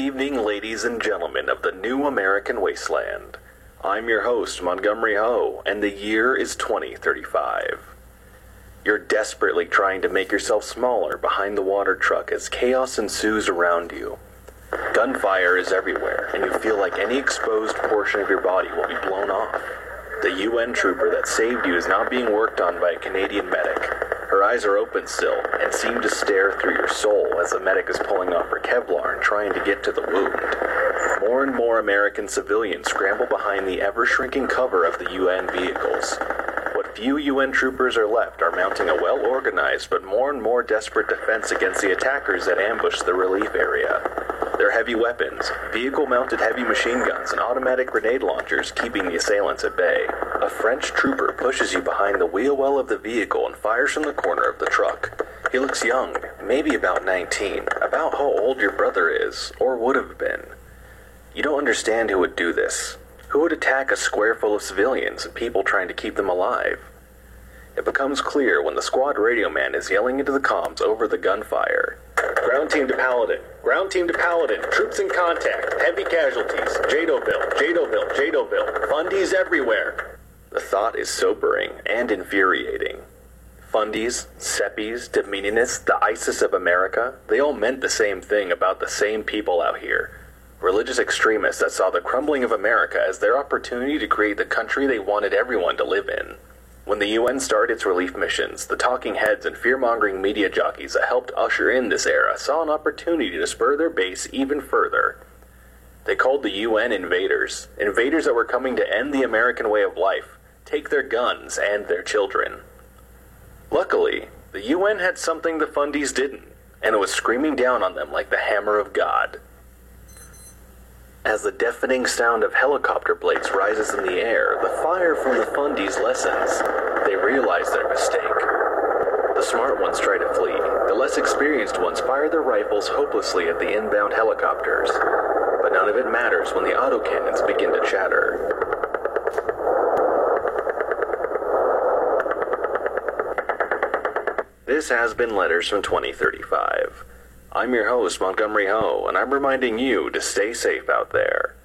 evening, ladies and gentlemen of the new American wasteland. I'm your host, Montgomery Ho, and the year is 2035. You're desperately trying to make yourself smaller behind the water truck as chaos ensues around you. Gunfire is everywhere, and you feel like any exposed portion of your body will be blown off. The UN trooper that saved you is now being worked on by a Canadian medic. Her eyes are open still and seem to stare through your soul as the medic is pulling off her Kevlar and trying to get to the wound. More and more American civilians scramble behind the ever shrinking cover of the UN vehicles. What few UN troopers are left are mounting a well organized but more and more desperate defense against the attackers that ambush the relief area. Their heavy weapons, vehicle mounted heavy machine guns, and automatic grenade launchers keeping the assailants at bay. A French trooper pushes you behind the wheel well of the vehicle and fires from the corner of the truck. He looks young, maybe about 19, about how old your brother is, or would have been. You don't understand who would do this. Who would attack a square full of civilians and people trying to keep them alive? It becomes clear when the squad radio man is yelling into the comms over the gunfire. Ground team to Paladin. Ground team to Paladin. Troops in contact. Heavy casualties. Jadotville. Jadotville. Jadotville. Fundies everywhere. The thought is sobering and infuriating. Fundies, Seppies, Dominionists, the ISIS of America, they all meant the same thing about the same people out here. Religious extremists that saw the crumbling of America as their opportunity to create the country they wanted everyone to live in. When the UN started its relief missions, the talking heads and fear mongering media jockeys that helped usher in this era saw an opportunity to spur their base even further. They called the UN invaders, invaders that were coming to end the American way of life, take their guns and their children. Luckily, the UN had something the Fundies didn't, and it was screaming down on them like the hammer of God. As the deafening sound of helicopter blades rises in the air, the fire from the Fundies lessens. They realize their mistake. The smart ones try to flee. The less experienced ones fire their rifles hopelessly at the inbound helicopters. But none of it matters when the autocannons begin to chatter. This has been Letters from 2035. I'm your host, Montgomery Ho, and I'm reminding you to stay safe out there.